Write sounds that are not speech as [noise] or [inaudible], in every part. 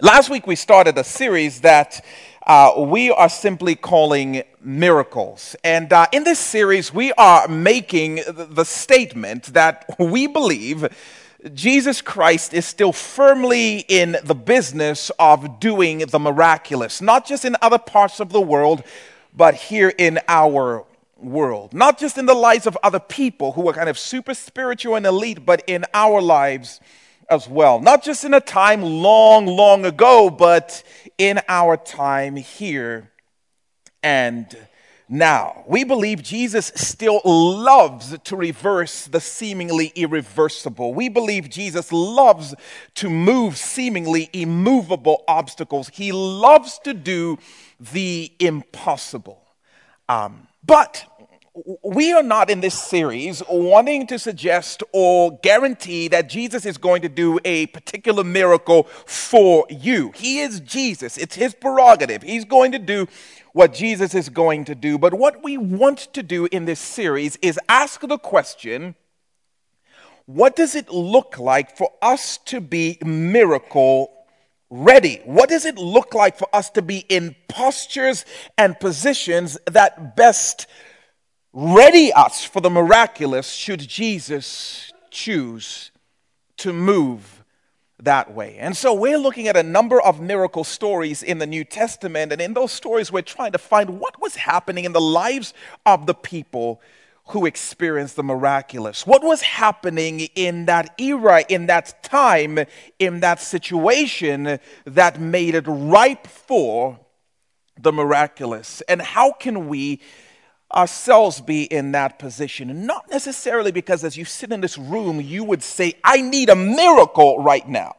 Last week we started a series that uh, we are simply calling miracles. And uh, in this series, we are making the statement that we believe Jesus Christ is still firmly in the business of doing the miraculous, not just in other parts of the world, but here in our world. Not just in the lives of other people who are kind of super spiritual and elite, but in our lives as well. Not just in a time long, long ago, but in our time here and now. We believe Jesus still loves to reverse the seemingly irreversible. We believe Jesus loves to move seemingly immovable obstacles. He loves to do the impossible. Um, but we are not in this series wanting to suggest or guarantee that Jesus is going to do a particular miracle for you. He is Jesus, it's his prerogative. He's going to do what Jesus is going to do. But what we want to do in this series is ask the question what does it look like for us to be miracle ready? What does it look like for us to be in postures and positions that best ready us for the miraculous should Jesus choose to move that way. And so we're looking at a number of miracle stories in the New Testament. And in those stories, we're trying to find what was happening in the lives of the people who experienced the miraculous. What was happening in that era, in that time, in that situation that made it ripe for the miraculous? And how can we ourselves be in that position. Not necessarily because as you sit in this room, you would say, I need a miracle right now.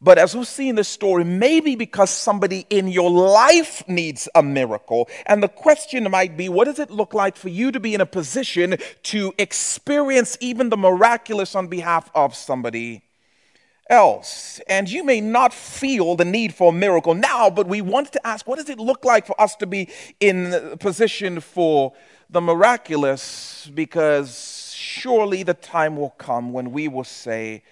But as we see in this story, maybe because somebody in your life needs a miracle. And the question might be, what does it look like for you to be in a position to experience even the miraculous on behalf of somebody else. And you may not feel the need for a miracle now, but we want to ask what does it look like for us to be in position for the miraculous? Because surely the time will come when we will say,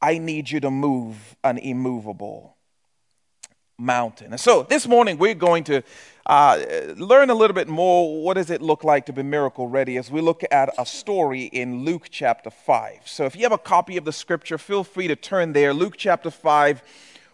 I need you to move an immovable mountain. And so this morning we're going to uh, learn a little bit more what does it look like to be miracle ready as we look at a story in Luke chapter 5. So if you have a copy of the scripture, feel free to turn there. Luke chapter 5.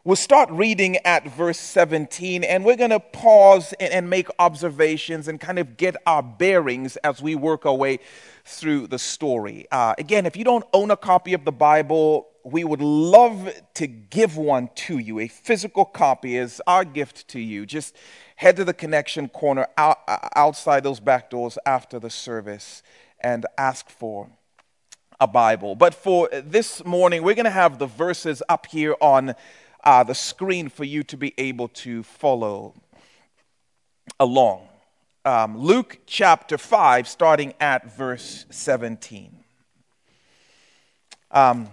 We'll start reading at verse 17, and we're going to pause and, and, make observations and kind of get our bearings as we work our way through the story. Uh, again, if you don't own a copy of the Bible, we would love to give one to you. A physical copy is our gift to you. Just head to the connection corner out, outside those back doors after the service and ask for a Bible. But for this morning, we're going to have the verses up here on uh, the screen for you to be able to follow along. Um, Luke chapter 5, starting at verse 17. Um,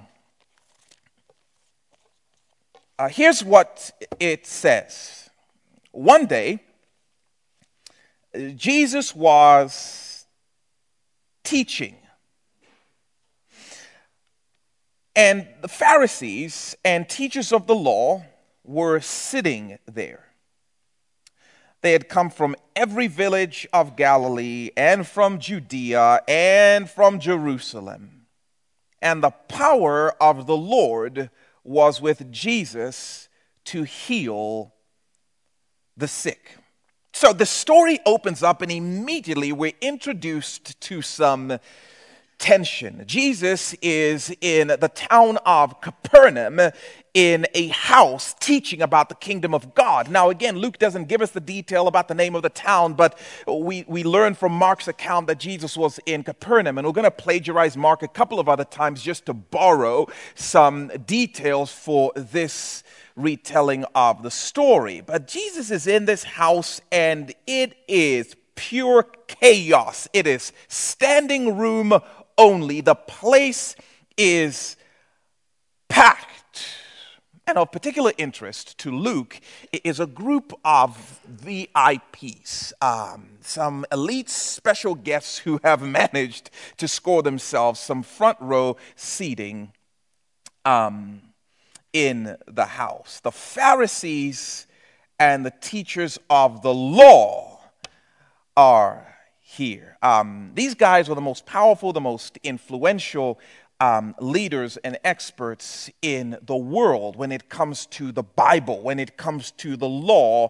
uh, here's what it says one day, Jesus was teaching. And the Pharisees and teachers of the law were sitting there. They had come from every village of Galilee and from Judea and from Jerusalem. And the power of the Lord was with Jesus to heal the sick. So the story opens up, and immediately we're introduced to some tension. Jesus is in the town of Capernaum in a house teaching about the kingdom of God. Now, again, Luke doesn't give us the detail about the name of the town, but we, we learn from Mark's account that Jesus was in Capernaum. And we're going to plagiarize Mark a couple of other times just to borrow some details for this retelling of the story. But Jesus is in this house and it is pure chaos. It is standing room only. The place is packed. And of particular interest to Luke is a group of VIPs, um, some elite special guests who have [laughs] managed to score themselves some front row seating um, in the house. The Pharisees and the teachers of the law are here. Um, these guys were the most powerful, the most influential um, leaders and experts in the world when it comes to the Bible, when it comes to the law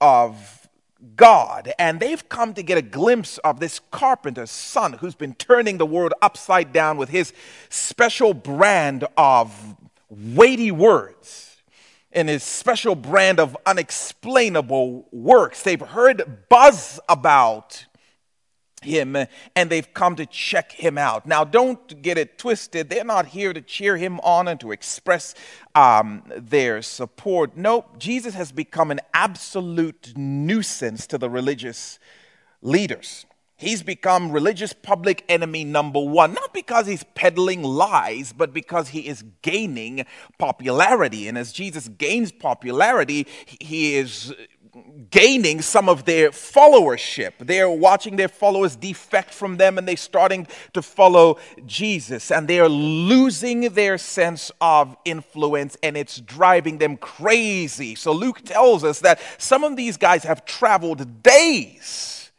of God. And they've come to get a glimpse of this carpenter's son who's been turning the world upside down with his special brand of weighty words and his special brand of unexplainable works. They've heard buzz about him and they've come to check him out. Now, don't get it twisted. They're not here to cheer him on and to express um, their support. Nope, Jesus has become an absolute nuisance to the religious leaders. He's become religious public enemy number one, not because he's peddling lies, but because he is gaining popularity. And as Jesus gains popularity, he is gaining some of their followership. They're watching their followers defect from them and they're starting to follow Jesus. And they're losing their sense of influence and it's driving them crazy. So Luke tells us that some of these guys have traveled days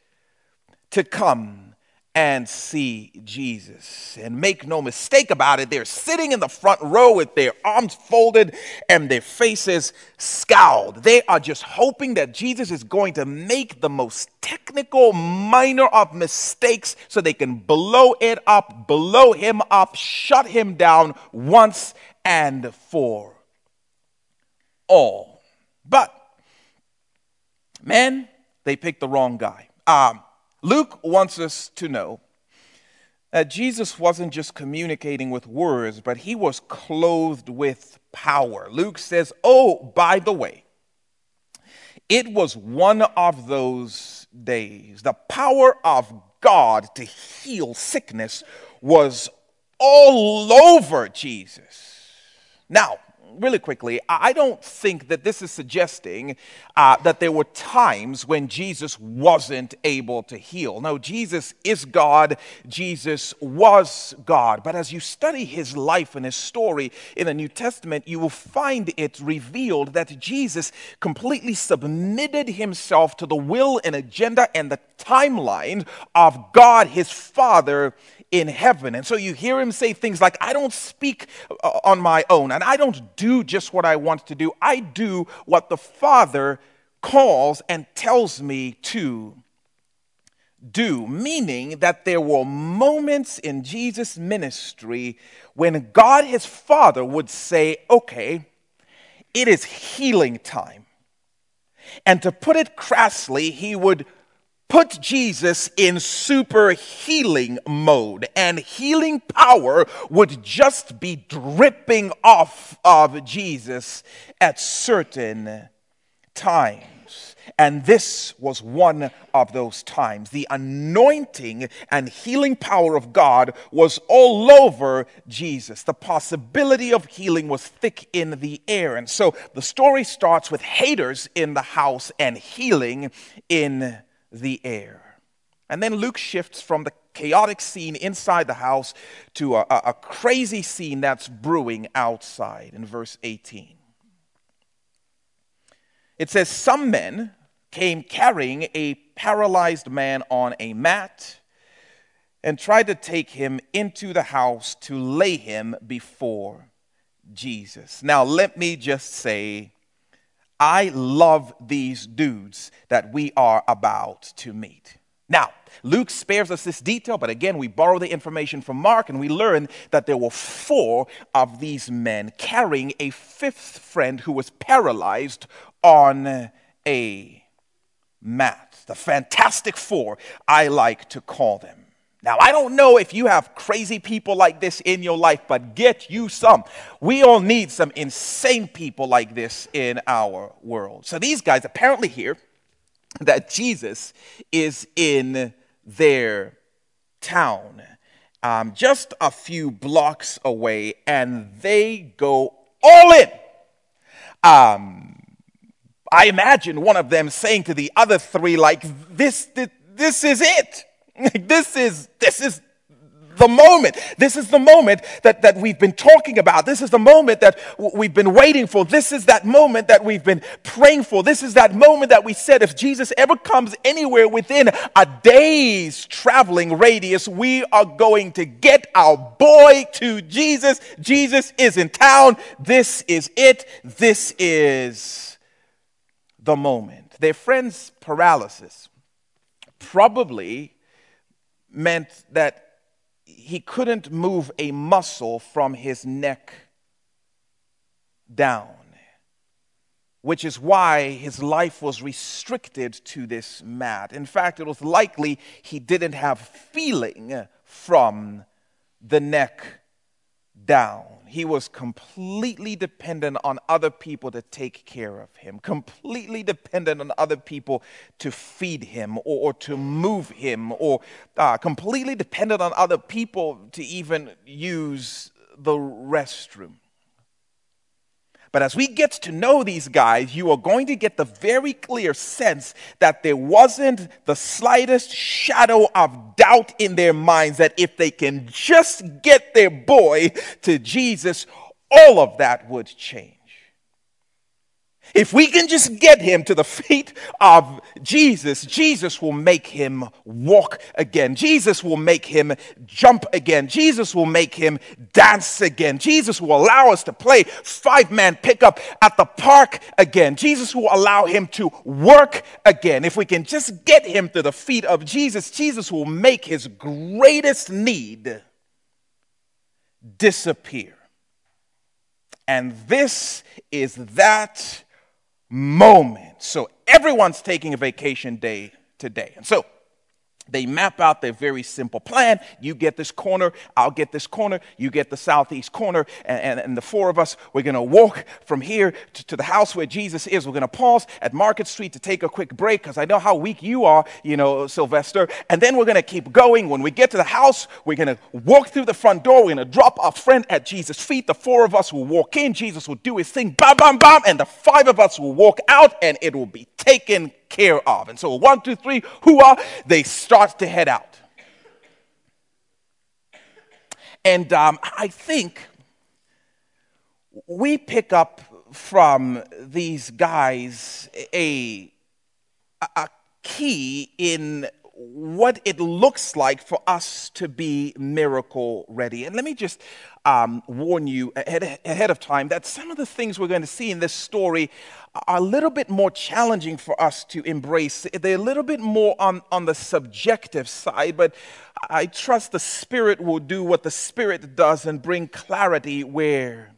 to come and see Jesus. And make no mistake about it, they're sitting in the front row with their arms folded and their faces scowled. They are just hoping that Jesus is going to make the most technical, minor of mistakes so they can blow it up, blow him up, shut him down once and for all. But, man, they picked the wrong guy. Um, Luke wants us to know that Jesus wasn't just communicating with words, but he was clothed with power. Luke says, Oh, by the way, it was one of those days. The power of God to heal sickness was all over Jesus. Now, really quickly, I don't think that this is suggesting uh, that there were times when Jesus wasn't able to heal. No, Jesus is God. Jesus was God. But as you study his life and his story in the New Testament, you will find it revealed that Jesus completely submitted himself to the will and agenda and the timeline of God, his Father in heaven. And so you hear him say things like, I don't speak uh, on my own, and I don't do just what I want to do. I do what the Father calls and tells me to do, meaning that there were moments in Jesus' ministry when God, his Father, would say, Okay, it is healing time. And to put it crassly, he would put Jesus in super healing mode, and healing power would just be dripping off of Jesus at certain times. And this was one of those times. The anointing and healing power of God was all over Jesus. The possibility of healing was thick in the air. And so the story starts with haters in the house and healing in the air. And then Luke shifts from the chaotic scene inside the house to a, a, crazy scene that's brewing outside in verse 18. It says, Some men came carrying a paralyzed man on a mat and tried to take him into the house to lay him before Jesus. Now, let me just say, I love these dudes that we are about to meet. Now, Luke spares us this detail, but again, we borrow the information from Mark and we learn that there were four of these men carrying a fifth friend who was paralyzed on a mat. The Fantastic Four, I like to call them. Now, I don't know if you have crazy people like this in your life, but get you some. We all need some insane people like this in our world. So, these guys apparently hear that Jesus is in their town, um, just a few blocks away, and they go all in. Um, I imagine one of them saying to the other three, like, this, this, this is it. This is this is the moment. This is the moment that, that we've been talking about. This is the moment that w- we've been waiting for. This is that moment that we've been praying for. This is that moment that we said if Jesus ever comes anywhere within a day's traveling radius, we are going to get our boy to Jesus. Jesus is in town. This is it. This is the moment. Their friend's paralysis probably meant that he couldn't move a muscle from his neck down, which is why his life was restricted to this mat. In fact, it was likely he didn't have feeling from the neck down he was completely dependent on other people to take care of him, completely dependent on other people to feed him or, or to move him, or uh, completely dependent on other people to even use the restroom. But as we get to know these guys, you are going to get the very clear sense that there wasn't the slightest shadow of doubt in their minds that if they can just get their boy to Jesus, all of that would change. If we can just get him to the feet of Jesus, Jesus will make him walk again. Jesus will make him jump again. Jesus will make him dance again. Jesus will allow us to play five man pickup at the park again. Jesus will allow him to work again. If we can just get him to the feet of Jesus, Jesus will make his greatest need disappear. And this is that moment. So everyone's taking a vacation day today. And so they map out their very simple plan. You get this corner, I'll get this corner, you get the southeast corner, and, and, and the four of us, we're going to walk from here to, to, the house where Jesus is. We're going to pause at Market Street to take a quick break because I know how weak you are, you know, Sylvester. And then we're going to keep going. When we get to the house, we're going to walk through the front door. We're going to drop our friend at Jesus' feet. The four of us will walk in. Jesus will do his thing, bam, bam, bam, and the five of us will walk out, and it will be taken care of. And so, one, two, three, who are they start to head out. And um, I think we pick up from these guys a, a key in what it looks like for us to be miracle ready. And let me just um, warn you ahead, ahead of time that some of the things we're going to see in this story are a little bit more challenging for us to embrace. They're a little bit more on, on the subjective side, but I trust the Spirit will do what the Spirit does and bring clarity where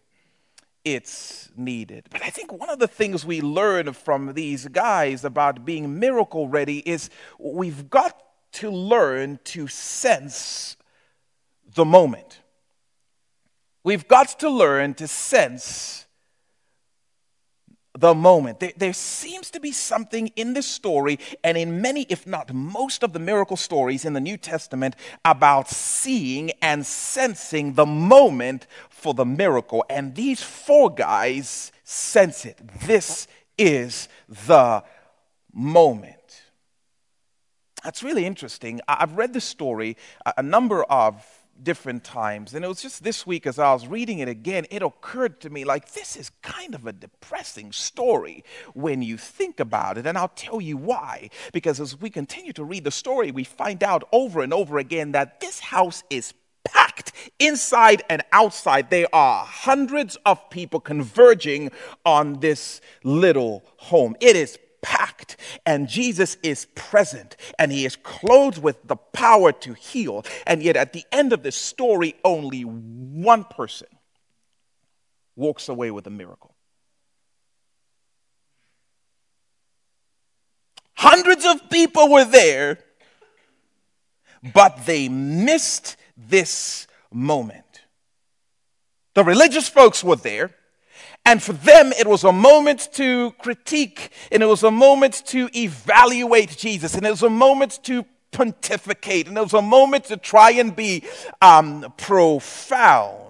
it's needed. But I think one of the things we learn from these guys about being miracle ready is we've got to learn to sense the moment. We've got to learn to sense the moment. There, there, seems to be something in this story and in many, if not most, of the miracle stories in the New Testament about seeing and sensing the moment for the miracle. And these four guys sense it. This is the moment. That's really interesting. I've read the story a number of different times. And it was just this week as I was reading it again, it occurred to me like this is kind of a depressing story when you think about it. And I'll tell you why. Because as we continue to read the story, we find out over and over again that this house is packed inside and outside. There are hundreds of people converging on this little home. It is packed, and Jesus is present, and he is clothed with the power to heal. And yet, at the end of this story, only one person walks away with a miracle. Hundreds of people were there, but they missed this moment. The religious folks were there. And for them, it was a moment to critique, and it was a moment to evaluate Jesus, and it was a moment to pontificate, and it was a moment to try and be um, profound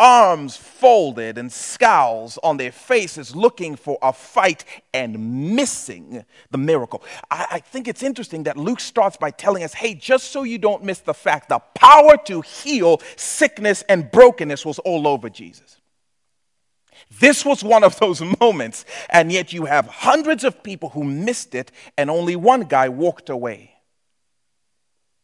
arms folded and scowls on their faces, looking for a fight and missing the miracle. I, I, think it's interesting that Luke starts by telling us hey, just so you don't miss the fact, the power to heal sickness and brokenness was all over Jesus. This was one of those [laughs] moments, and yet you have hundreds of people who missed it, and only one guy walked away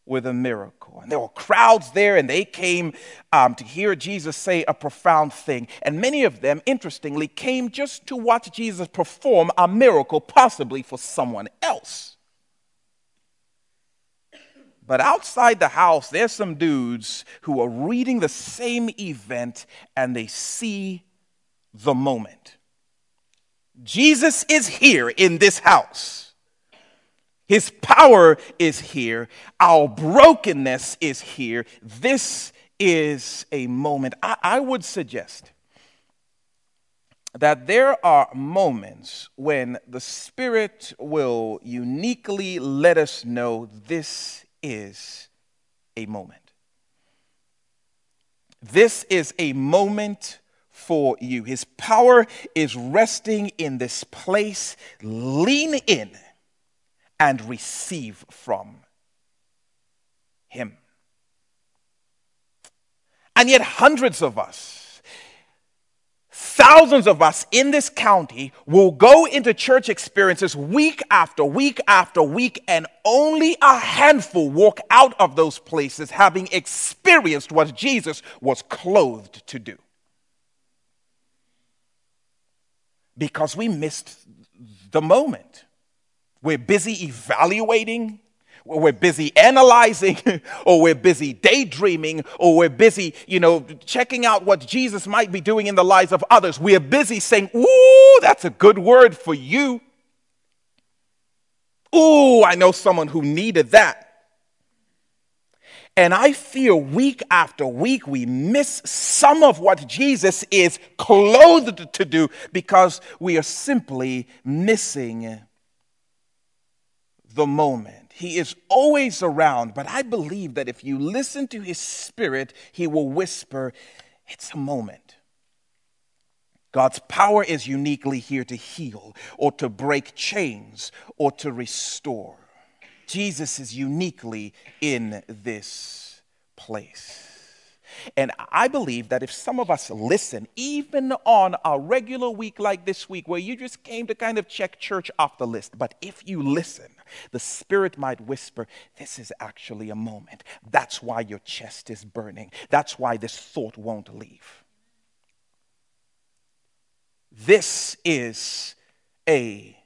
with a miracle. And there were crowds there, and they came um, to hear Jesus say a profound thing. And many of them, interestingly, came just to watch Jesus perform a miracle, possibly for someone else. But outside the house, there's some dudes who are reading the same event and they see the moment. Jesus is here in this house. His power is here. Our brokenness is here. This is a moment. I, I, would suggest that there are moments when the Spirit will uniquely let us know this is a moment. This is a moment for you. His power is resting in this place. Lean in and receive from Him. And yet, hundreds of us, thousands of us in this county will go into church experiences week after week after week, and only a handful walk out of those places having experienced what Jesus was clothed to do. Because we missed the moment. We're busy evaluating, we're busy analyzing, [laughs] or we're busy daydreaming, or we're busy, you know, checking out what Jesus might be doing in the lives of others. We're busy saying, Ooh, that's a good word for you. Ooh, I know someone who needed that. And I feel week after week we miss some of what Jesus is clothed to do because we are simply missing the moment. He is always around, but I believe that if you listen to his spirit, he will whisper, It's a moment. God's power is uniquely here to heal or to break chains or to restore. Jesus is uniquely in this place. And I believe that if some of us listen, even on a regular week like this week, where you just came to kind of check church off the list, but if you listen, the Spirit might whisper, This is actually a moment. That's why your chest is burning. That's why this thought won't leave. This is a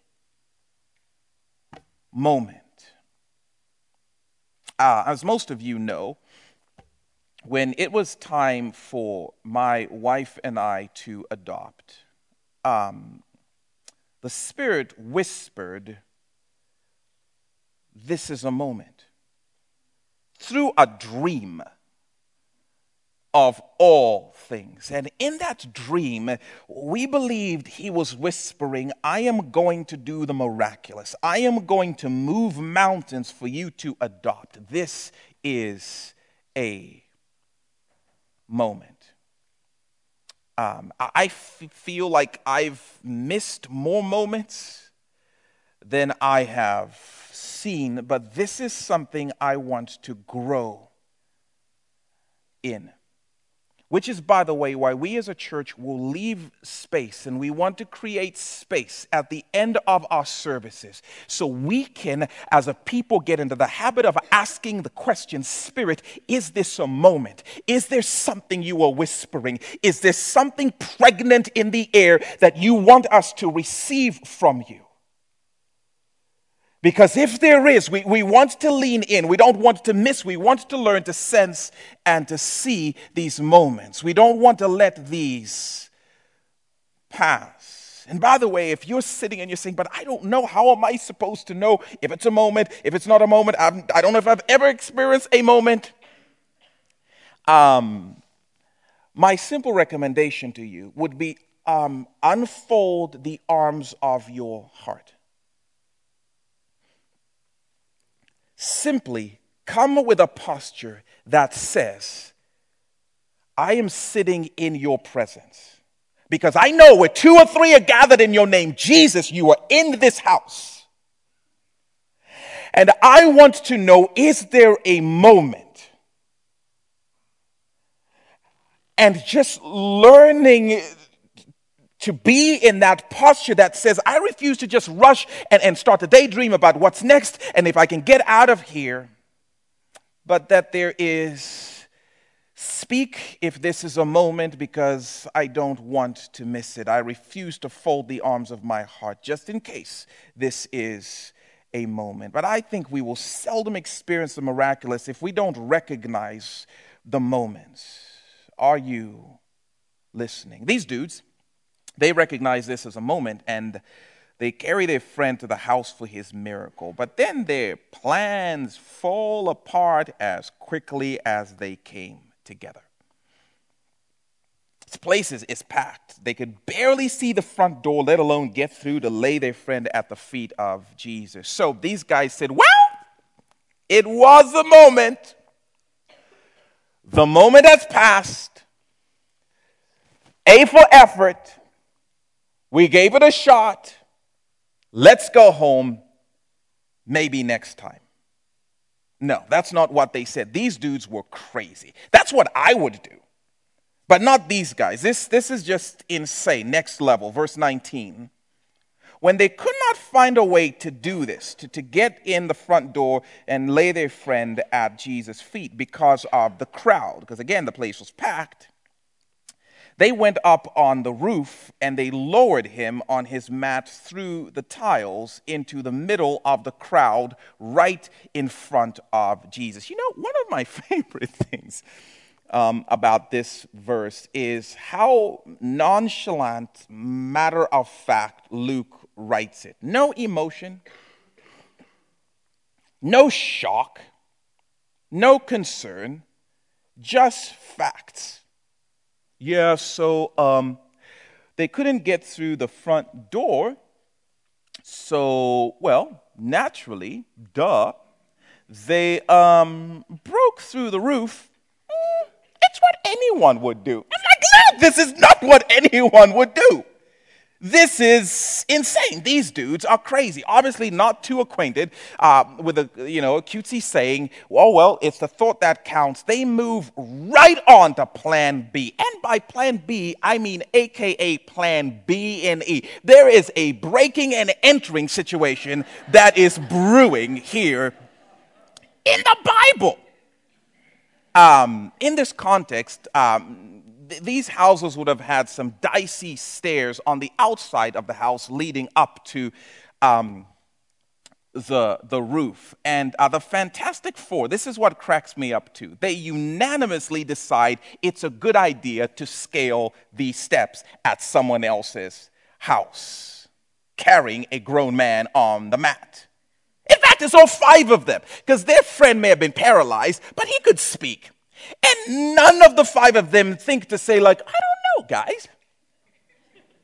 moment. Uh, as most of you know, when it was time for my wife and I to adopt, um, the Spirit whispered, This is a moment. Through a dream of all things. And in that dream, we believed he was whispering, I am going to do the miraculous. I am going to move mountains for you to adopt. This is a moment. Um, I f- feel like I've missed more moments than I have seen, but this is something I want to grow in. Which is, by the way, why we as a church will leave space and we want to create space at the end of our services so we can, as a people, get into the habit of asking the question Spirit, is this a moment? Is there something you are whispering? Is there something pregnant in the air that you want us to receive from you? Because if there is, we, we want to lean in. We don't want to miss. We want to learn to sense and to see these moments. We don't want to let these pass. And by the way, if you're sitting and you're saying, but I don't know, how am I supposed to know if it's a moment, if it's not a moment? I'm, I do not know if I've ever experienced a moment. Um, my simple recommendation to you would be um, unfold the arms of your heart. Simply come with a posture that says, I am sitting in your presence. Because I know where two or three are gathered in your name, Jesus, you are in this house. And I want to know is there a moment? And just learning to be in that posture that says, I refuse to just rush and, and start to daydream about what's next and if I can get out of here, but that there is Speak if this is a moment because I don't want to miss it. I refuse to fold the arms of my heart just in case this is a moment. But I think we will seldom experience the miraculous if we don't recognize the moments. Are you listening? These dudes, they recognize this as a moment and they carry their friend to the house for his miracle. But then their plans fall apart as quickly as they came together. This place is, is packed. They could barely see the front door, let alone get through to lay their friend at the feet of Jesus. So these guys said, Well, it was the moment. The moment has passed. A for effort. We gave it a shot. Let's go home. Maybe next time. No, that's not what they said. These dudes were crazy. That's what I would do. But not these guys. This, this is just insane. Next level, verse 19. When they could not find a way to do this, to, to get in the front door and lay their friend at Jesus' feet because of the crowd, because again, the place was packed, they went up on the roof and they lowered him on his mat through the tiles into the middle of the crowd, right in front of Jesus. You know, one of my [laughs] favorite things um, about this verse is how nonchalant, matter of fact, Luke writes it. No emotion, no shock, no concern, just facts. Yeah, so um, they couldn't get through the front door. So, well, naturally, duh, they um, broke through the roof. Mm, it's what anyone would do. I'm like, no, this is not what anyone would do. This is insane. These dudes are crazy. Obviously, not too acquainted uh, with a you know a cutesy saying. Well, well, it's the thought that counts. They move right on to Plan B, and by Plan B, I mean AKA Plan B and E. There is a breaking and entering situation that is brewing here in the Bible. Um, in this context, um, th- these houses would have had some dicey stairs on the outside of the house leading up to um, the, the roof. And uh, the Fantastic Four, this is what cracks me up too. They unanimously decide it's a good idea to scale these steps at someone else's house, carrying a grown man on the mat. In fact, it's all five of them, because their friend may have been paralyzed, but he could speak. And none of the five of them think to say, like, I don't know, guys.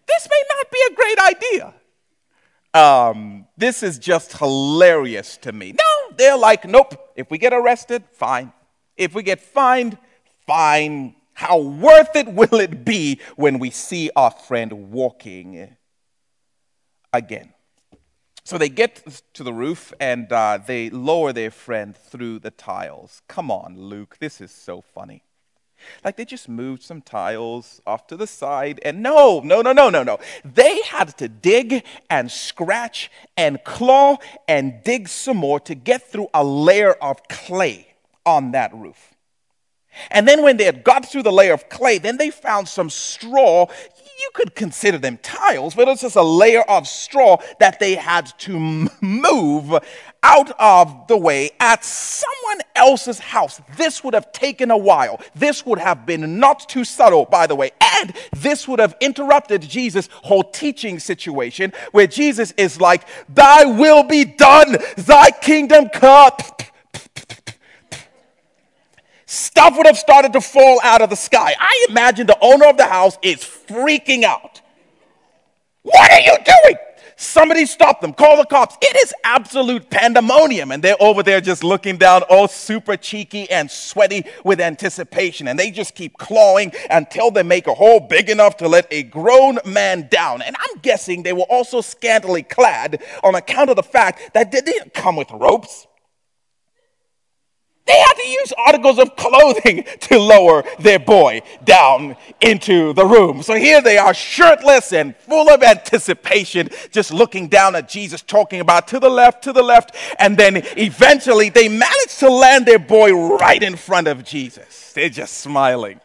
This may not be a great idea. Um, this is just hilarious to me. No, they're like, nope. If we get arrested, fine. If we get fined, fine. How worth it will it be when we see our friend walking again? So they get to the roof and uh, they lower their friend through the tiles. Come on, Luke, this is so funny. Like they just moved some tiles off to the side, and no, no, no, no, no, no. They had to dig and scratch and claw and dig some more to get through a layer of clay on that roof. And then when they had got through the layer of clay, then they found some straw you could consider them tiles, but it's just a layer of straw that they had to move out of the way at someone else's house. This would have taken a while. This would have been not too subtle, by the way. And this would have interrupted Jesus' whole teaching situation where Jesus is like, Thy will be done, thy kingdom come [laughs] stuff would have started to fall out of the sky. I imagine the owner of the house is freaking out. What are you doing? Somebody stop them. Call the cops. It is absolute pandemonium. And they're over there just looking down, all super cheeky and sweaty with anticipation. And they just keep clawing until they make a hole big enough to let a grown man down. And I'm guessing they were also scantily clad on account of the fact that they didn't come with ropes. They had to use articles of clothing [laughs] to lower their boy down into the room. So here they are, shirtless and full of anticipation, just looking down at Jesus, talking about to the left, to the left. And then eventually they manage to land their boy right in front of Jesus. They're just smiling.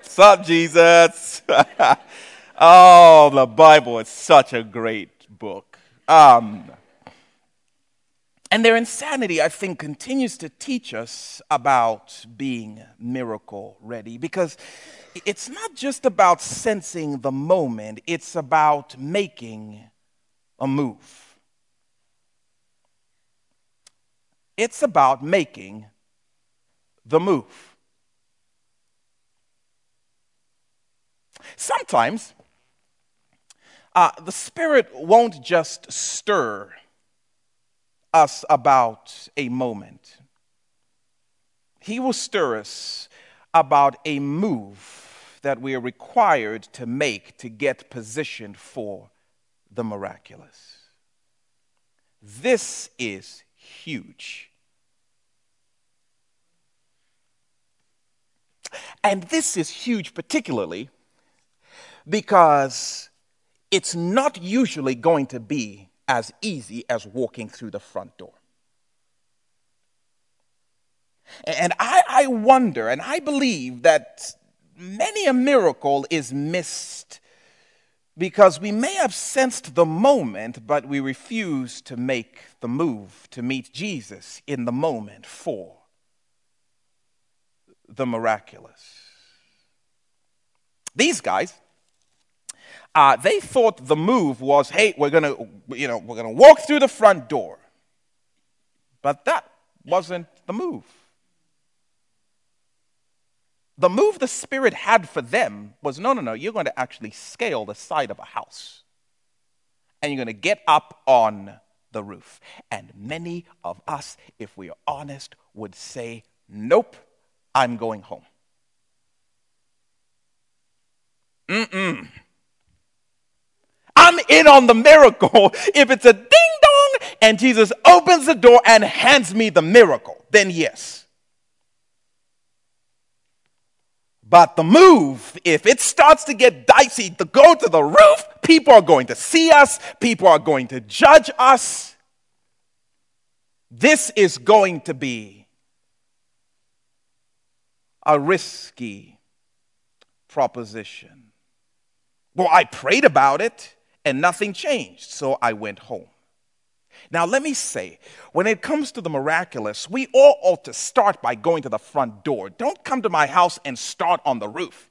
What's up, Jesus? [laughs] oh, the Bible is such a great book. Um, and their insanity, I think, continues to teach us about being miracle ready because it's not just about sensing the moment, it's about making a move. It's about making the move. Sometimes uh, the Spirit won't just stir us about a moment. He will stir us about a move that we are required to make to get positioned for the miraculous. This is huge. And this is huge, particularly because it's not usually going to be as easy as walking through the front door. And I, I wonder, and I believe that many a miracle is missed because we may have sensed the moment, but we refuse to make the move to meet Jesus in the moment for the miraculous. These guys, uh, they thought the move was, hey, we're gonna, you know, we're gonna walk through the front door. But that wasn't the move. The move the Spirit had for them was no, no, no, you're going to actually scale the side of a house. And you're going to get up on the roof. And many of us, if we are honest, would say, nope, I'm going home. Mm-mm. I'm in on the miracle. [laughs] If it's a ding dong and Jesus opens the door and hands me the miracle, then yes. But the move, if it starts to get dicey to go to the roof, people are going to see us, people are going to judge us. This is going to be a risky proposition. Well, I prayed about it and nothing changed, so I went home. Now, let me say, when it comes to the miraculous, we all ought to start by going to the front door. Don't come to my house and start on the roof.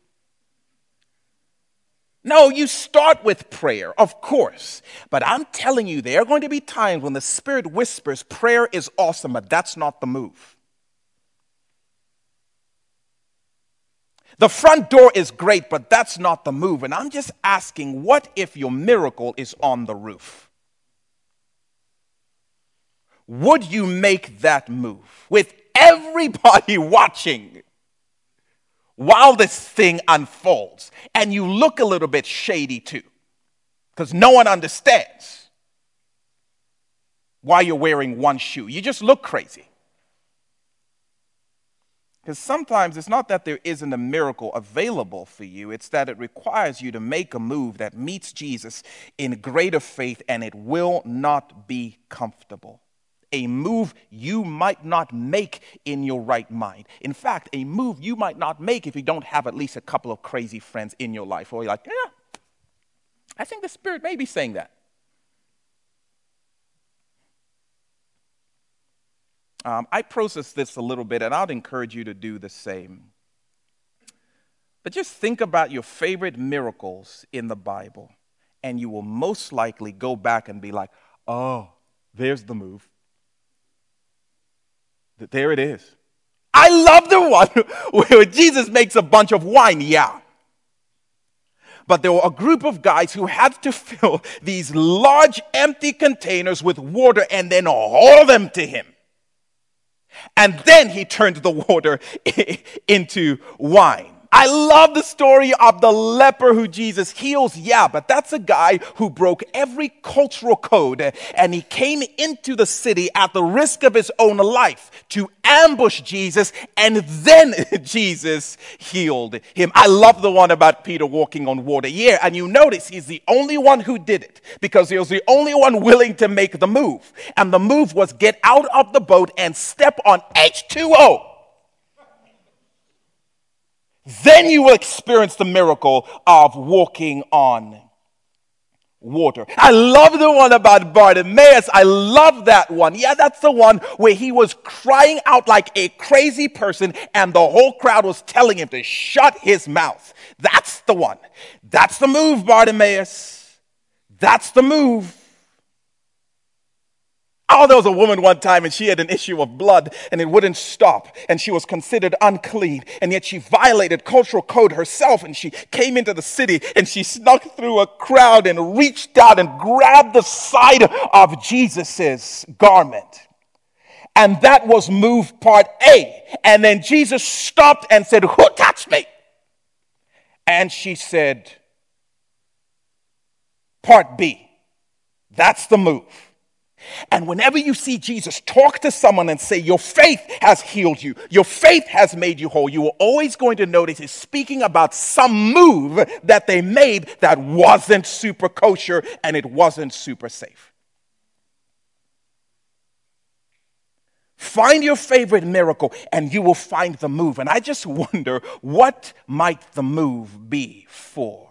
No, you start with prayer, of course. But I'm telling you, there are going to be times when the Spirit whispers, prayer is awesome, but that's not the move. The front door is great, but that's not the move. And I'm just asking, what if your miracle is on the roof? Would you make that move with everybody [laughs] watching while this thing unfolds? And you look a little bit shady too, because no one understands why you're wearing one shoe. You just look crazy. Because sometimes it's not that there isn't a miracle available for you, it's that it requires you to make a move that meets Jesus in greater faith and it will not be comfortable. A move you might not make in your right mind. In fact, a move you might not make if you don't have at least a couple of crazy friends in your life. Or you're like, yeah, I think the Spirit may be saying that. Um, I process this a little bit, and I'd encourage you to do the same. But just think about your favorite miracles in the Bible, and you will most likely go back and be like, oh, there's the move. There it is. I love the one [laughs] where Jesus makes a bunch of wine, yeah. but there were a group of guys who had to [laughs] fill these large empty containers with water and then haul them to him. And then he turned the water [laughs] into wine. I love the story of the leper who Jesus heals. Yeah, but that's a guy who broke every cultural code and he came into the city at the risk of his own life to ambush Jesus and then [laughs] Jesus healed him. I love the one about Peter walking on water. Yeah, and you notice he's the only one who did it because he was the only one willing to make the move. And the move was get out of the boat and step on H2O. Then you will experience the miracle of walking on water. I love the one about Bartimaeus. I love that one. Yeah, that's the one where he was crying out like a crazy person and the whole crowd was telling him to shut his mouth. That's the one. That's the move, Bartimaeus. That's the move. Oh, there was a woman one time and she had an issue of blood and it wouldn't stop and she was considered unclean and yet she violated cultural code herself and she came into the city and she snuck through a crowd and reached out and grabbed the side of Jesus's garment. And that was move part A. And then Jesus stopped and said, Who touched me? And she said, Part B. That's the move. And whenever you see Jesus talk to someone and say, Your faith has healed you, your faith has made you whole, you are always going to notice he's speaking about some move that they made that wasn't super kosher and it wasn't super safe. Find your favorite miracle and you will find the move. And I just wonder what might the move be for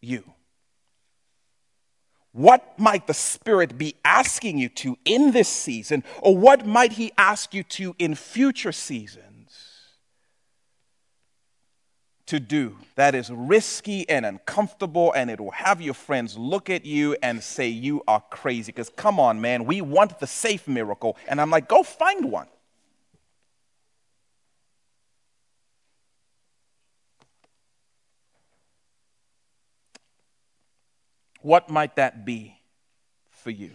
you? What might the Spirit be asking you to in this season, or what might He ask you to in future seasons to do that is risky and uncomfortable, and it will have your friends look at you and say, You are crazy? Because come on, man, we want the safe miracle. And I'm like, Go find one. What might that be for you?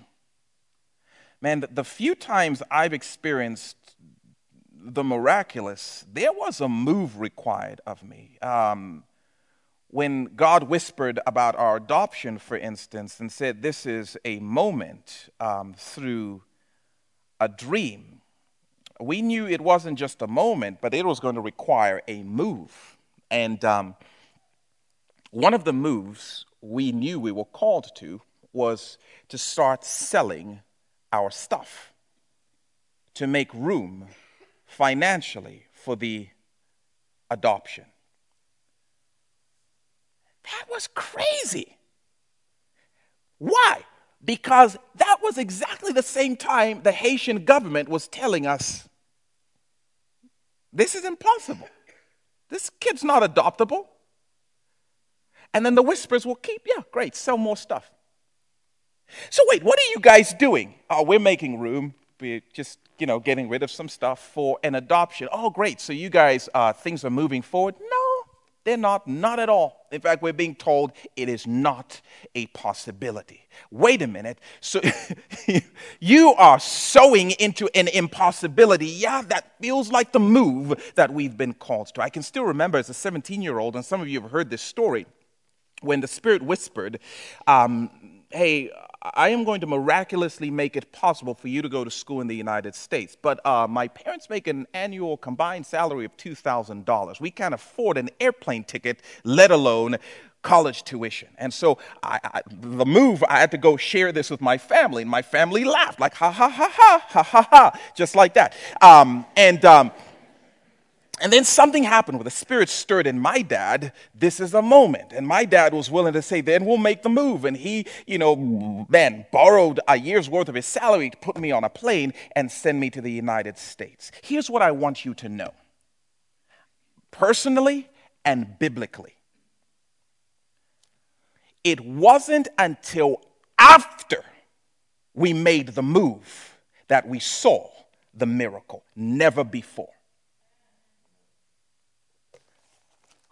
Man, the few times I've experienced the miraculous, there was a move required of me. Um, when God whispered about our adoption, for instance, and said, This is a moment um, through a dream, we knew it wasn't just a moment, but it was going to require a move. And um, one of the moves we knew we were called to was to start selling our stuff to make room financially for the adoption. That was crazy. Why? Because that was exactly the same time the Haitian government was telling us this is impossible. This kid's not adoptable. And then the whispers will keep, yeah, great, sell more stuff. So, wait, what are you guys doing? Oh, we're making room. We're just, you know, getting rid of some stuff for an adoption. Oh, great. So, you guys, uh, things are moving forward? No, they're not. Not at all. In fact, we're being told it is not a possibility. Wait a minute. So, [laughs] you are sowing into an impossibility. Yeah, that feels like the move that we've been called to. I can still remember as a 17 year old, and some of you have heard this story when the Spirit whispered, um, Hey, I am going to miraculously make it possible for you to go to school in the United States. But uh, my parents make an annual combined salary of $2,000. We can't afford an airplane ticket, let alone college tuition. And so I, I, the move, I had to go share this with my family, and my family laughed, like, ha, ha, ha, ha, ha, ha, ha, just like that. Um, and um, and then something happened where the spirit stirred in my dad. This is a moment. And my dad was willing to say, then we'll make the move. And he, you know, man, borrowed a year's worth of his salary to put me on a plane and send me to the United States. Here's what I want you to know personally and biblically. It wasn't until after we made the move that we saw the miracle, never before.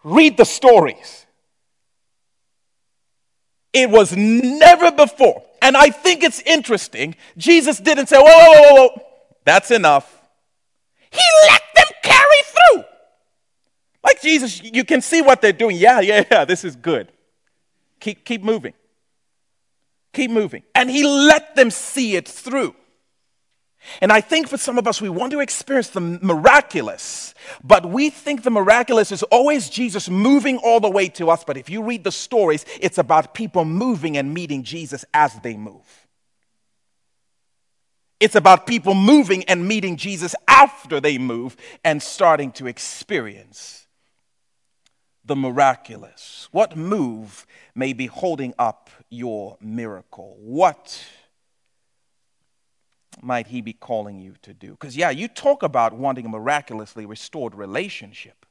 Read the stories. It was never before. And I think it's interesting. Jesus didn't say, whoa, whoa, whoa, whoa. that's enough. He let them carry through. Like Jesus, you can see what they're doing. Yeah, yeah, yeah, this is good. Keep, keep moving. Keep moving. And he let them see it through. And I think for some of us, we want to experience the miraculous, but we think the miraculous is always Jesus moving all the way to us. But if you read the stories, it's about people moving and meeting Jesus as they move. It's about people moving and meeting Jesus after they move and starting to experience the miraculous. What move may be holding up your miracle? What might he be calling you to do? Because, yeah, you talk about wanting a miraculously restored relationship.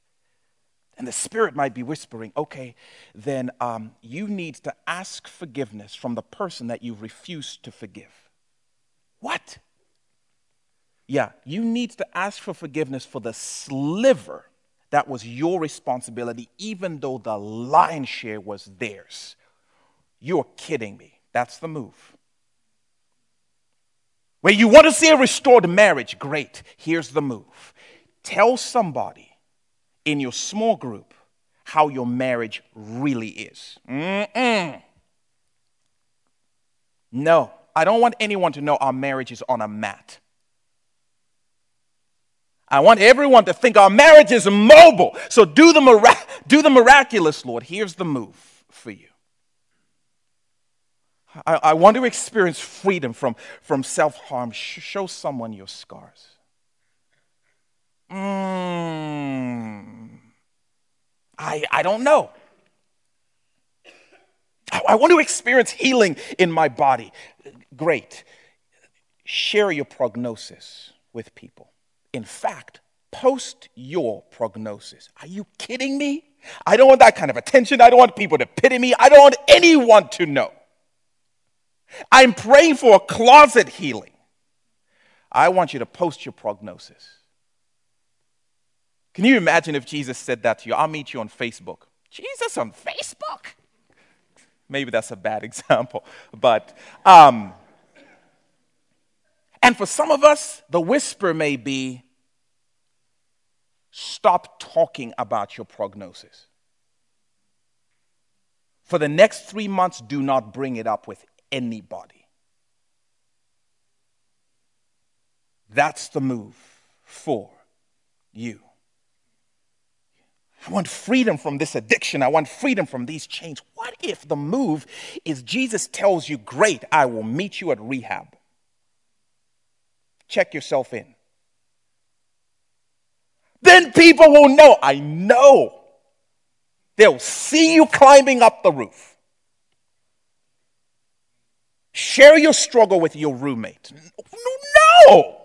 And the Spirit might be whispering, okay, then um, you need to ask forgiveness from the person that you've refused to forgive. What? Yeah, you need to ask for forgiveness for the sliver that was your responsibility, even though the lion's share was theirs. You're kidding me. That's the move. Where you want to see a restored marriage, great. Here's the move tell somebody in your small group how your marriage really is. Mm-mm. No, I don't want anyone to know our marriage is on a mat. I want everyone to think our marriage is mobile. So do the, mira- do the miraculous, Lord. Here's the move for you. I, I want to experience freedom from, from self harm. Sh- show someone your scars. Mm, I, I don't know. I, I want to experience healing in my body. Great. Share your prognosis with people. In fact, post your prognosis. Are you kidding me? I don't want that kind of attention. I don't want people to pity me. I don't want anyone to know. I'm praying for a closet healing. I want you to post your prognosis. Can you imagine if Jesus said that to you? I'll meet you on Facebook. Jesus on Facebook? Maybe that's a bad [laughs] example, but um, and for some of us, the whisper may be stop talking about your prognosis. For the next three months, do not bring it up with anybody. That's the move for you. I want freedom from this addiction. I want freedom from these chains. What if the move is Jesus tells you, Great, I will meet you at rehab? Check yourself in. Then people will know. I know. They'll see you climbing up the roof. Share your struggle with your roommate. No!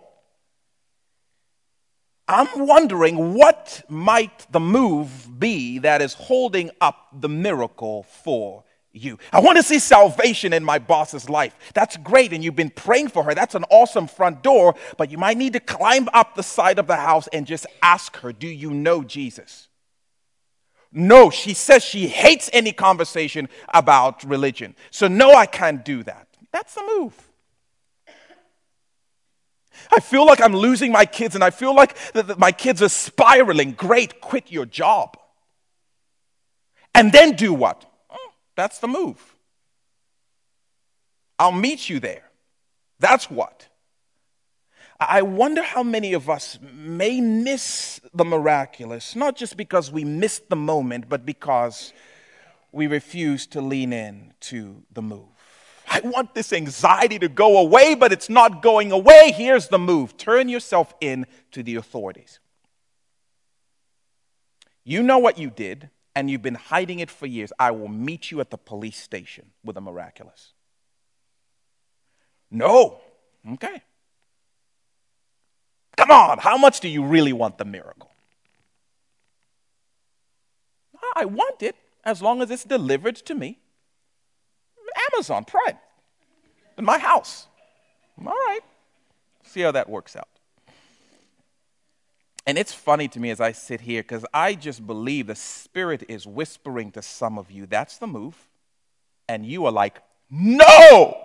I'm wondering what might the move be that is holding up the miracle for you. I want to see salvation in my boss's life. That's great, and you've been praying for her. That's an awesome front door, but you might need to climb up the side of the house and just ask her, Do you know Jesus? No, she says she hates any conversation about religion. So, no, I can't do that. That's the move. I feel like I'm losing my kids and I feel like that my kids are spiraling. Great, quit your job. And then do what? Oh, that's the move. I'll meet you there. That's what. I wonder how many of us may miss the miraculous, not just because we missed the moment, but because we refuse to lean in to the move. I want this anxiety to go away, but it's not going away. Here's the move turn yourself in to the authorities. You know what you did, and you've been hiding it for years. I will meet you at the police station with a miraculous. No. Okay. Come on, how much do you really want the miracle? I want it as long as it's delivered to me. Amazon Prime in my house. All right. See how that works out. And it's funny to me as I sit here because I just believe the Spirit is whispering to some of you that's the move. And you are like, no!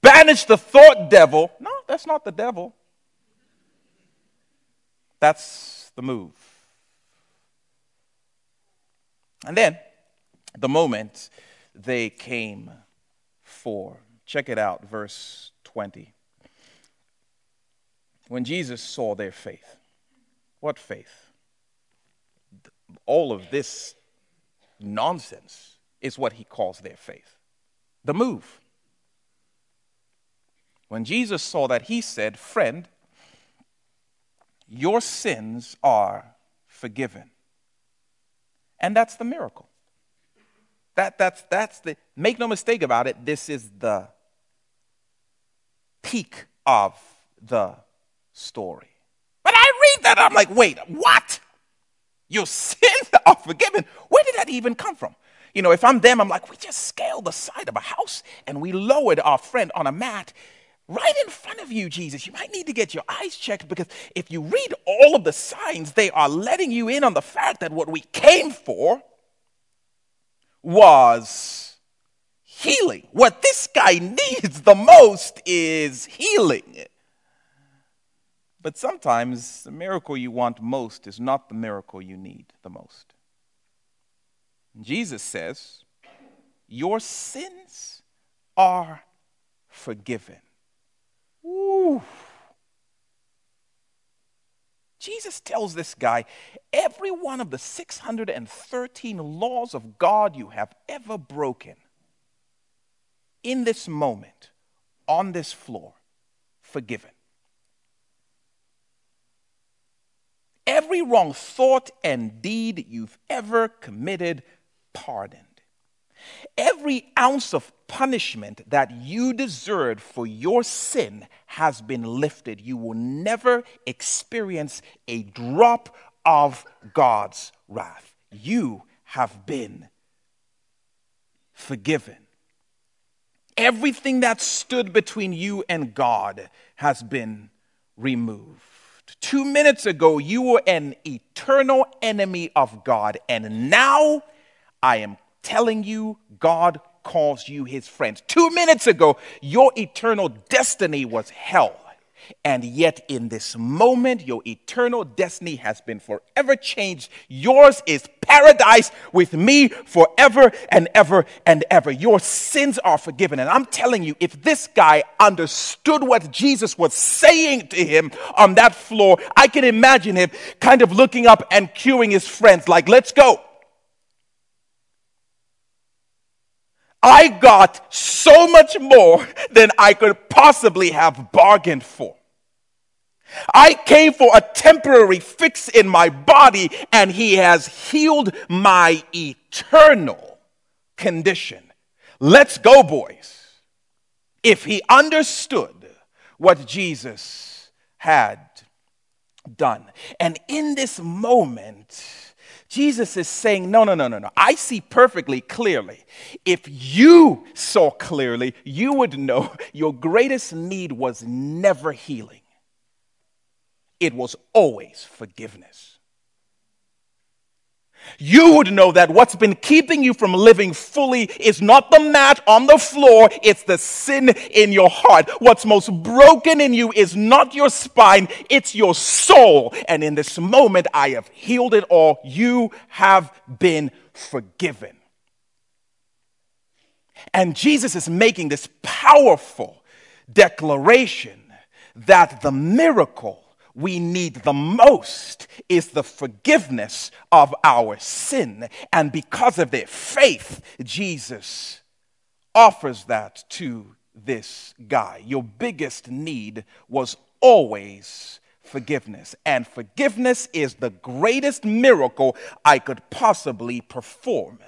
Banish the thought, devil. No, that's not the devil. That's the move. And then, the moment they came for, check it out, verse 20. When Jesus saw their faith, what faith? All of this nonsense is what he calls their faith. The move. When Jesus saw that, he said, Friend, your sins are forgiven. And that's the miracle. That, that's, that's the, make no mistake about it, this is the peak of the story. But I read that, I'm like, wait, what? Your sins [laughs] are forgiven? Where did that even come from? You know, if I'm them, I'm like, we just scaled the side of a house and we lowered our friend on a mat right in front of you, Jesus. You might need to get your eyes checked because if you read all of the signs, they are letting you in on the fact that what we came for was healing. What this guy [laughs] needs the most is healing. But sometimes the miracle you want most is not the miracle you need the most. Jesus says, Your sins are forgiven. Ooh. Jesus tells this guy, every one of the 613 laws of God you have ever broken, in this moment, on this floor, forgiven. Every wrong thought and deed you've ever committed, pardoned. Every ounce of punishment that you deserved for your sin has been lifted. You will never experience a drop of God's wrath. You have been forgiven. Everything that stood between you and God has been removed. Two minutes ago, you were an eternal enemy of God, and now I am telling you God calls you his friends. Two minutes ago, your eternal destiny was hell. And yet, in this moment, your eternal destiny has been forever changed. Yours is paradise with me forever and ever and ever. Your sins are forgiven. And I'm telling you, if this guy understood what Jesus was saying to him on that floor, I can imagine him kind of looking up and cueing his friends, like, let's go. I got so much more than I could possibly have bargained for. I came for a temporary fix in my body, and He has healed my eternal condition. Let's go, boys. If He understood what Jesus had done. And in this moment, Jesus is saying, No, no, no, no, no. I see perfectly clearly. If you saw clearly, you would know [laughs] your greatest need was never healing, it was always forgiveness you would know that what's been keeping you from living fully is not the mat on the floor, it's the sin in your heart. What's most broken in you is not your spine, it's your soul. And in this moment, I have healed it all. You have been forgiven. And Jesus is making this powerful declaration that the miracle we need the most is the forgiveness of our sin. And because of their faith, Jesus offers that to this guy. Your biggest need was always forgiveness. And forgiveness is the greatest miracle I could possibly perform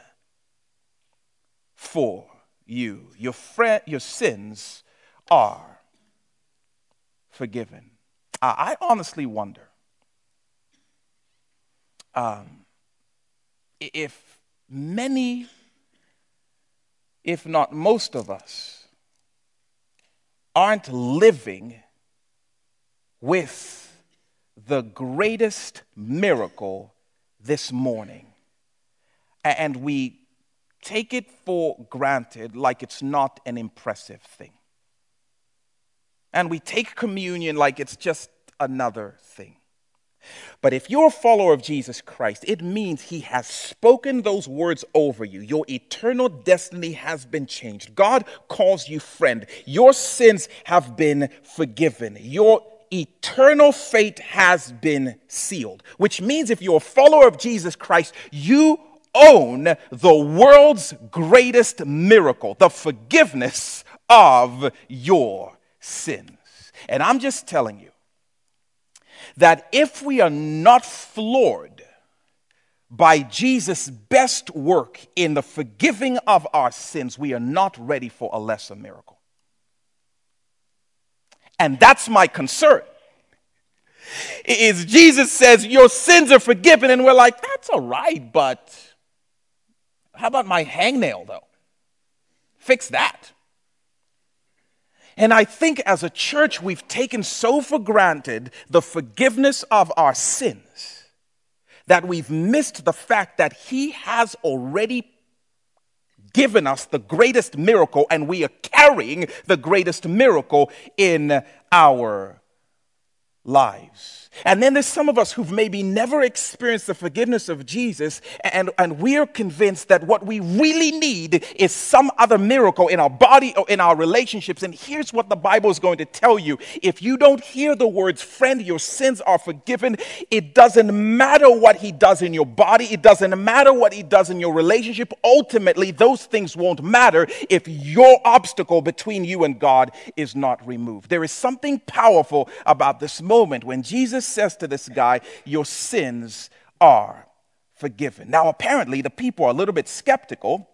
for you. Your, friend, your sins are forgiven. I honestly wonder um, if many, if not most of us, aren't living with the greatest miracle this morning. And we take it for granted like it's not an impressive thing. And we take communion like it's just another thing. But if you're a follower of Jesus Christ, it means he has spoken those words over you. Your eternal destiny has been changed. God calls you friend. Your sins have been forgiven. Your eternal fate has been sealed, which means if you're a follower of Jesus Christ, you own the world's greatest miracle, the forgiveness of your sins. And I'm just telling you that if we are not floored by Jesus' best work in the forgiving of our sins, we are not ready for a lesser miracle. And that's my concern. Is Jesus says, Your sins are forgiven, and we're like, That's all right, but how about my hangnail, though? Fix that. And I think as a church, we've taken so for granted the forgiveness of our sins that we've missed the fact that He has already given us the greatest miracle, and we are carrying the greatest miracle in our lives. And then there's some of us who've maybe never experienced the forgiveness of Jesus, and, and we're convinced that what we really need is some other miracle in our body or in our relationships. And here's what the Bible is going to tell you if you don't hear the words, friend, your sins are forgiven, it doesn't matter what He does in your body, it doesn't matter what He does in your relationship. Ultimately, those things won't matter if your obstacle between you and God is not removed. There is something powerful about this moment when Jesus says to this guy, Your sins are forgiven. Now, apparently, the people are a little bit skeptical.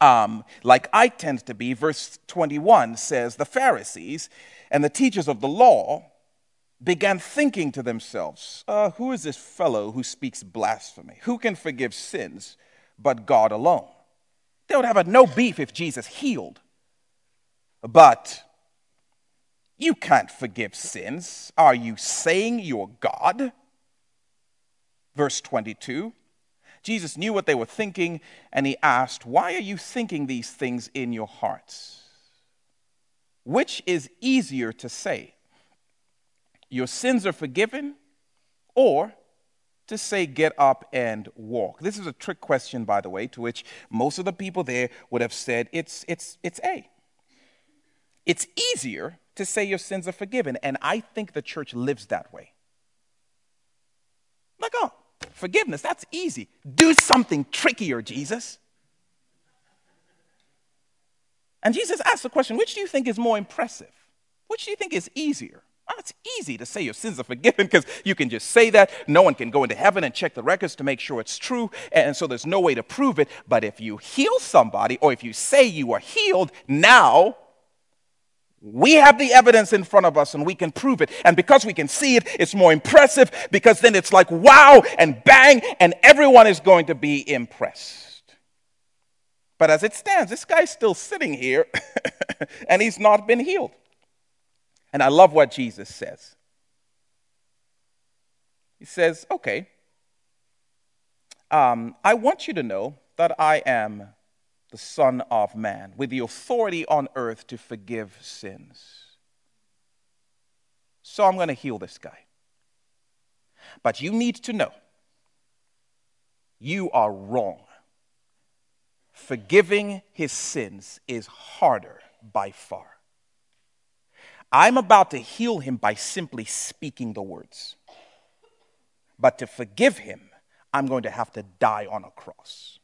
Um, like I tend to be, verse 21 says, The Pharisees and the teachers of the law began thinking to themselves, uh, Who is this fellow who speaks blasphemy? Who can forgive sins but God alone? They would have a no beef if Jesus healed. But you can't forgive sins. Are you saying you're God? Verse 22 Jesus knew what they were thinking, and he asked, Why are you thinking these things in your hearts? Which is easier to say, Your sins are forgiven, or to say, Get up and walk? This is a trick question, by the way, to which most of the people there would have said, It's, it's, it's A. It's easier to say your sins are forgiven. And I think the church lives that way. Like, oh, forgiveness, that's easy. Do something trickier, Jesus. And Jesus asked the question which do you think is more impressive? Which do you think is easier? Oh, it's easy to say your sins are forgiven because you can just say that. No one can go into heaven and check the records to make sure it's true. And so there's no way to prove it. But if you heal somebody or if you say you are healed, now we have the evidence in front of us and we can prove it. And because we can see it, it's more impressive because then it's like wow and bang, and everyone is going to be impressed. But as it stands, this guy's still sitting here [laughs] and he's not been healed. And I love what Jesus says. He says, Okay, um, I want you to know that I am the Son of Man, with the authority on earth to forgive sins. So I'm going to heal this guy. But you need to know you are wrong. Forgiving his sins is harder by far. I'm about to heal him by simply speaking the words. But to forgive him, I'm going to have to die on a cross.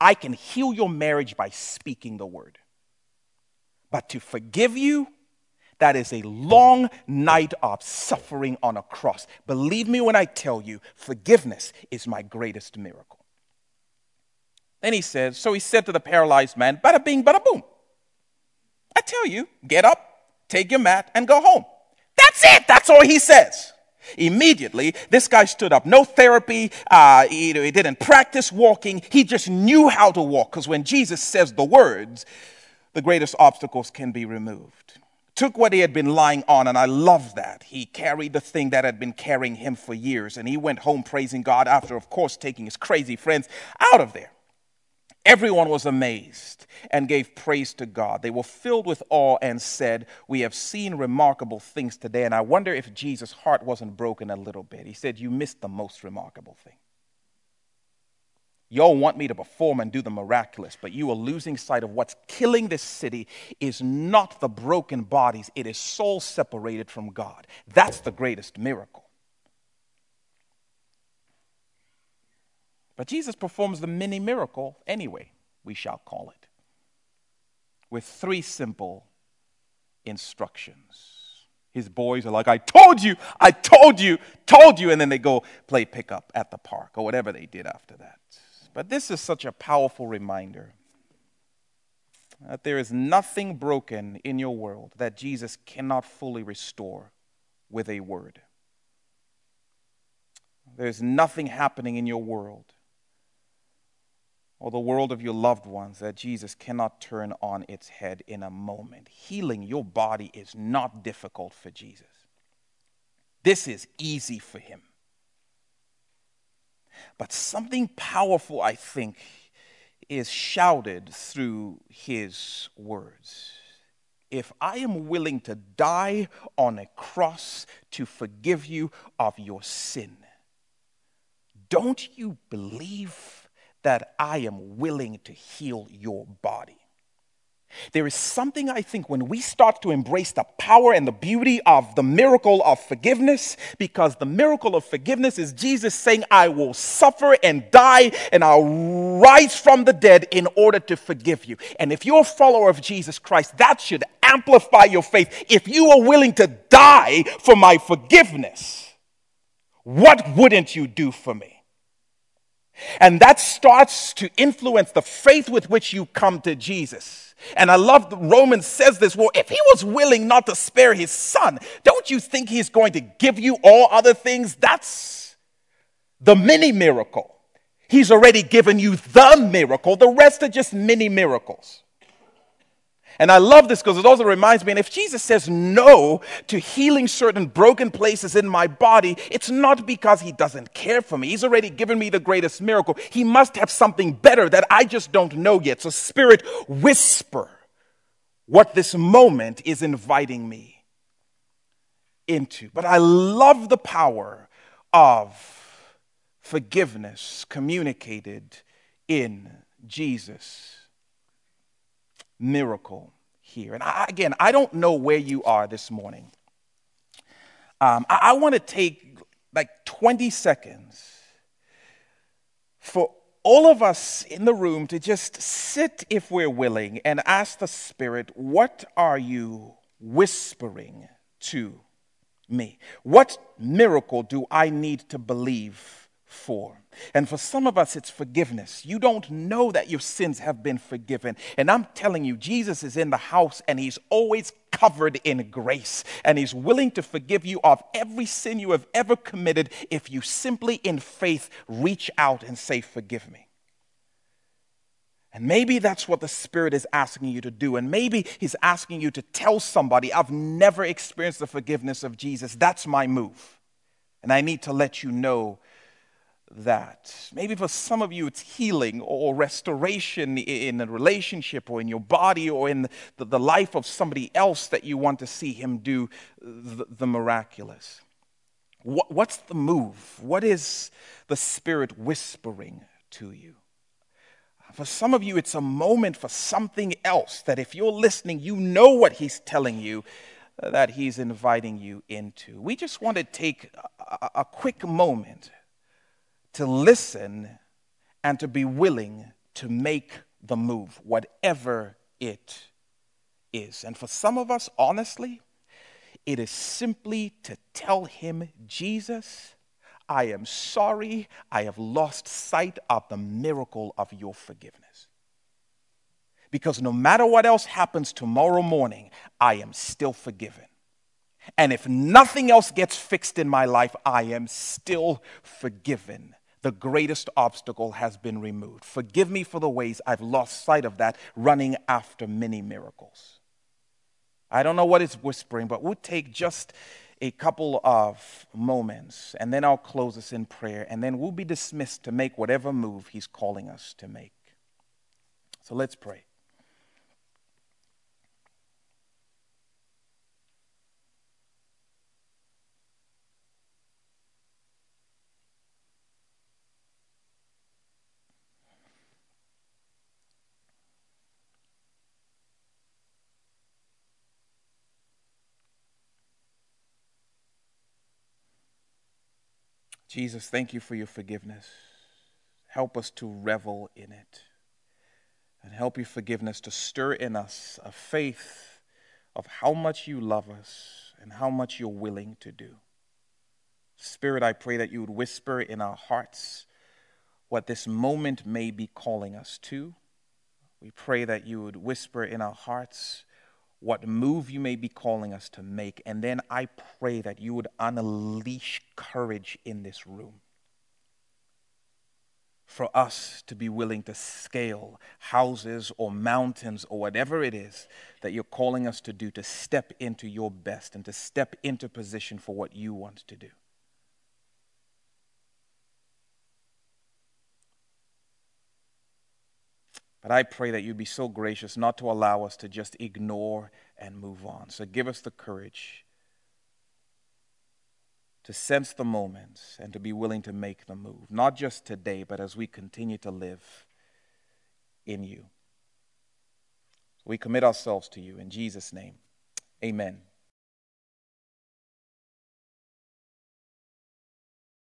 I can heal your marriage by speaking the word. But to forgive you, that is a long night of suffering on a cross. Believe me when I tell you, forgiveness is my greatest miracle. Then he says, So he said to the paralyzed man, Bada bing, bada boom. I tell you, get up, take your mat, and go home. That's it. That's all he says. Immediately, this guy stood up. No therapy. Uh, he, he didn't practice walking. He just knew how to walk because when Jesus says the words, the greatest obstacles can be removed. took what he had been lying on, and I love that. He carried the thing that had been carrying him for years, and he went home praising God after, of course, taking his crazy friends out of there. Everyone was amazed and gave praise to God. They were filled with awe and said, We have seen remarkable things today. And I wonder if Jesus' heart wasn't broken a little bit. He said, You missed the most remarkable thing. Y'all want me to perform and do the miraculous, but you are losing sight of what's killing this city is not the broken bodies, it is souls separated from God. That's the greatest miracle. But Jesus performs the mini miracle anyway, we shall call it, with three simple instructions. His boys are like, I told you, I told you, told you, and then they go play pickup at the park or whatever they did after that. But this is such a powerful reminder that there is nothing broken in your world that Jesus cannot fully restore with a word. There's nothing happening in your world or the world of your loved ones that Jesus cannot turn on its head in a moment. Healing your body is not difficult for Jesus, this is easy for him. But something powerful, I think, is shouted through his words. If I am willing to die on a cross to forgive you of your sin, don't you believe that I am willing to heal your body? There is something I think when we start to embrace the power and the beauty of the miracle of forgiveness, because the miracle of forgiveness is Jesus saying, I will suffer and die and I'll rise from the dead in order to forgive you. And if you're a follower of Jesus Christ, that should amplify your faith. If you are willing to die for my forgiveness, what wouldn't you do for me? And that starts to influence the faith with which you come to Jesus. And I love Romans says this. Well, if he was willing not to spare his son, don't you think he's going to give you all other things? That's the mini miracle. He's already given you the miracle. The rest are just mini miracles. And I love this because it also reminds me, and if Jesus says no to healing certain broken places in my body, it's not because he doesn't care for me. He's already given me the greatest miracle. He must have something better that I just don't know yet. So, Spirit, whisper what this moment is inviting me into. But I love the power of forgiveness communicated in Jesus miracle here. And I, again, I don't know where you are this morning. Um, I, I want to take like 20 seconds for all of us in the room to just sit, if we're willing, and ask the Spirit, What are you whispering to me? What miracle do I need to believe for? And for some of us, it's forgiveness. You don't know that your sins have been forgiven. And I'm telling you, Jesus is in the house and he's always covered in grace. And he's willing to forgive you of every sin you have ever committed if you simply, in faith, reach out and say, Forgive me. And maybe that's what the Spirit is asking you to do. And maybe He's asking you to tell somebody, I've never experienced the forgiveness of Jesus. That's my move. And I need to let you know that. Maybe for some of you, it's healing or restoration in a relationship or in your body or in the, life of somebody else that you want to see Him do the, the miraculous. What's the move? What is the Spirit whispering to you? For some of you, it's a moment for something else that if you're listening, you know what He's telling you uh, that He's inviting you into. We just want to take a, a quick moment to listen and to be willing to make the move, whatever it is. And for some of us, honestly, it is simply to tell him, Jesus, I am sorry I have lost sight of the miracle of your forgiveness. Because no matter what else happens tomorrow morning, I am still forgiven. And if nothing else gets fixed in my life, I am still forgiven the greatest obstacle has been removed. Forgive me for the ways I've lost sight of that, running after many miracles. I don't know what it's whispering, but we'll take just a couple of moments and then I'll close us in prayer and then we'll be dismissed to make whatever move He's calling us to make. So let's pray. Jesus, thank you for your forgiveness. Help us to revel in it. And help your forgiveness to stir in us a faith of how much you love us and how much you're willing to do. Spirit, I pray that you would whisper in our hearts what this moment may be calling us to. We pray that you would whisper in our hearts what move you may be calling us to make. And then I pray that you would unleash courage in this room for us to be willing to scale houses or mountains or whatever it is that you're calling us to do to step into your best and to step into position for what you want to do. But I pray that you be so gracious not to allow us to just ignore and move on. So give us the courage to sense the moments and to be willing to make the move, not just today, but as we continue to live in you. We commit ourselves to you in Jesus' name. Amen.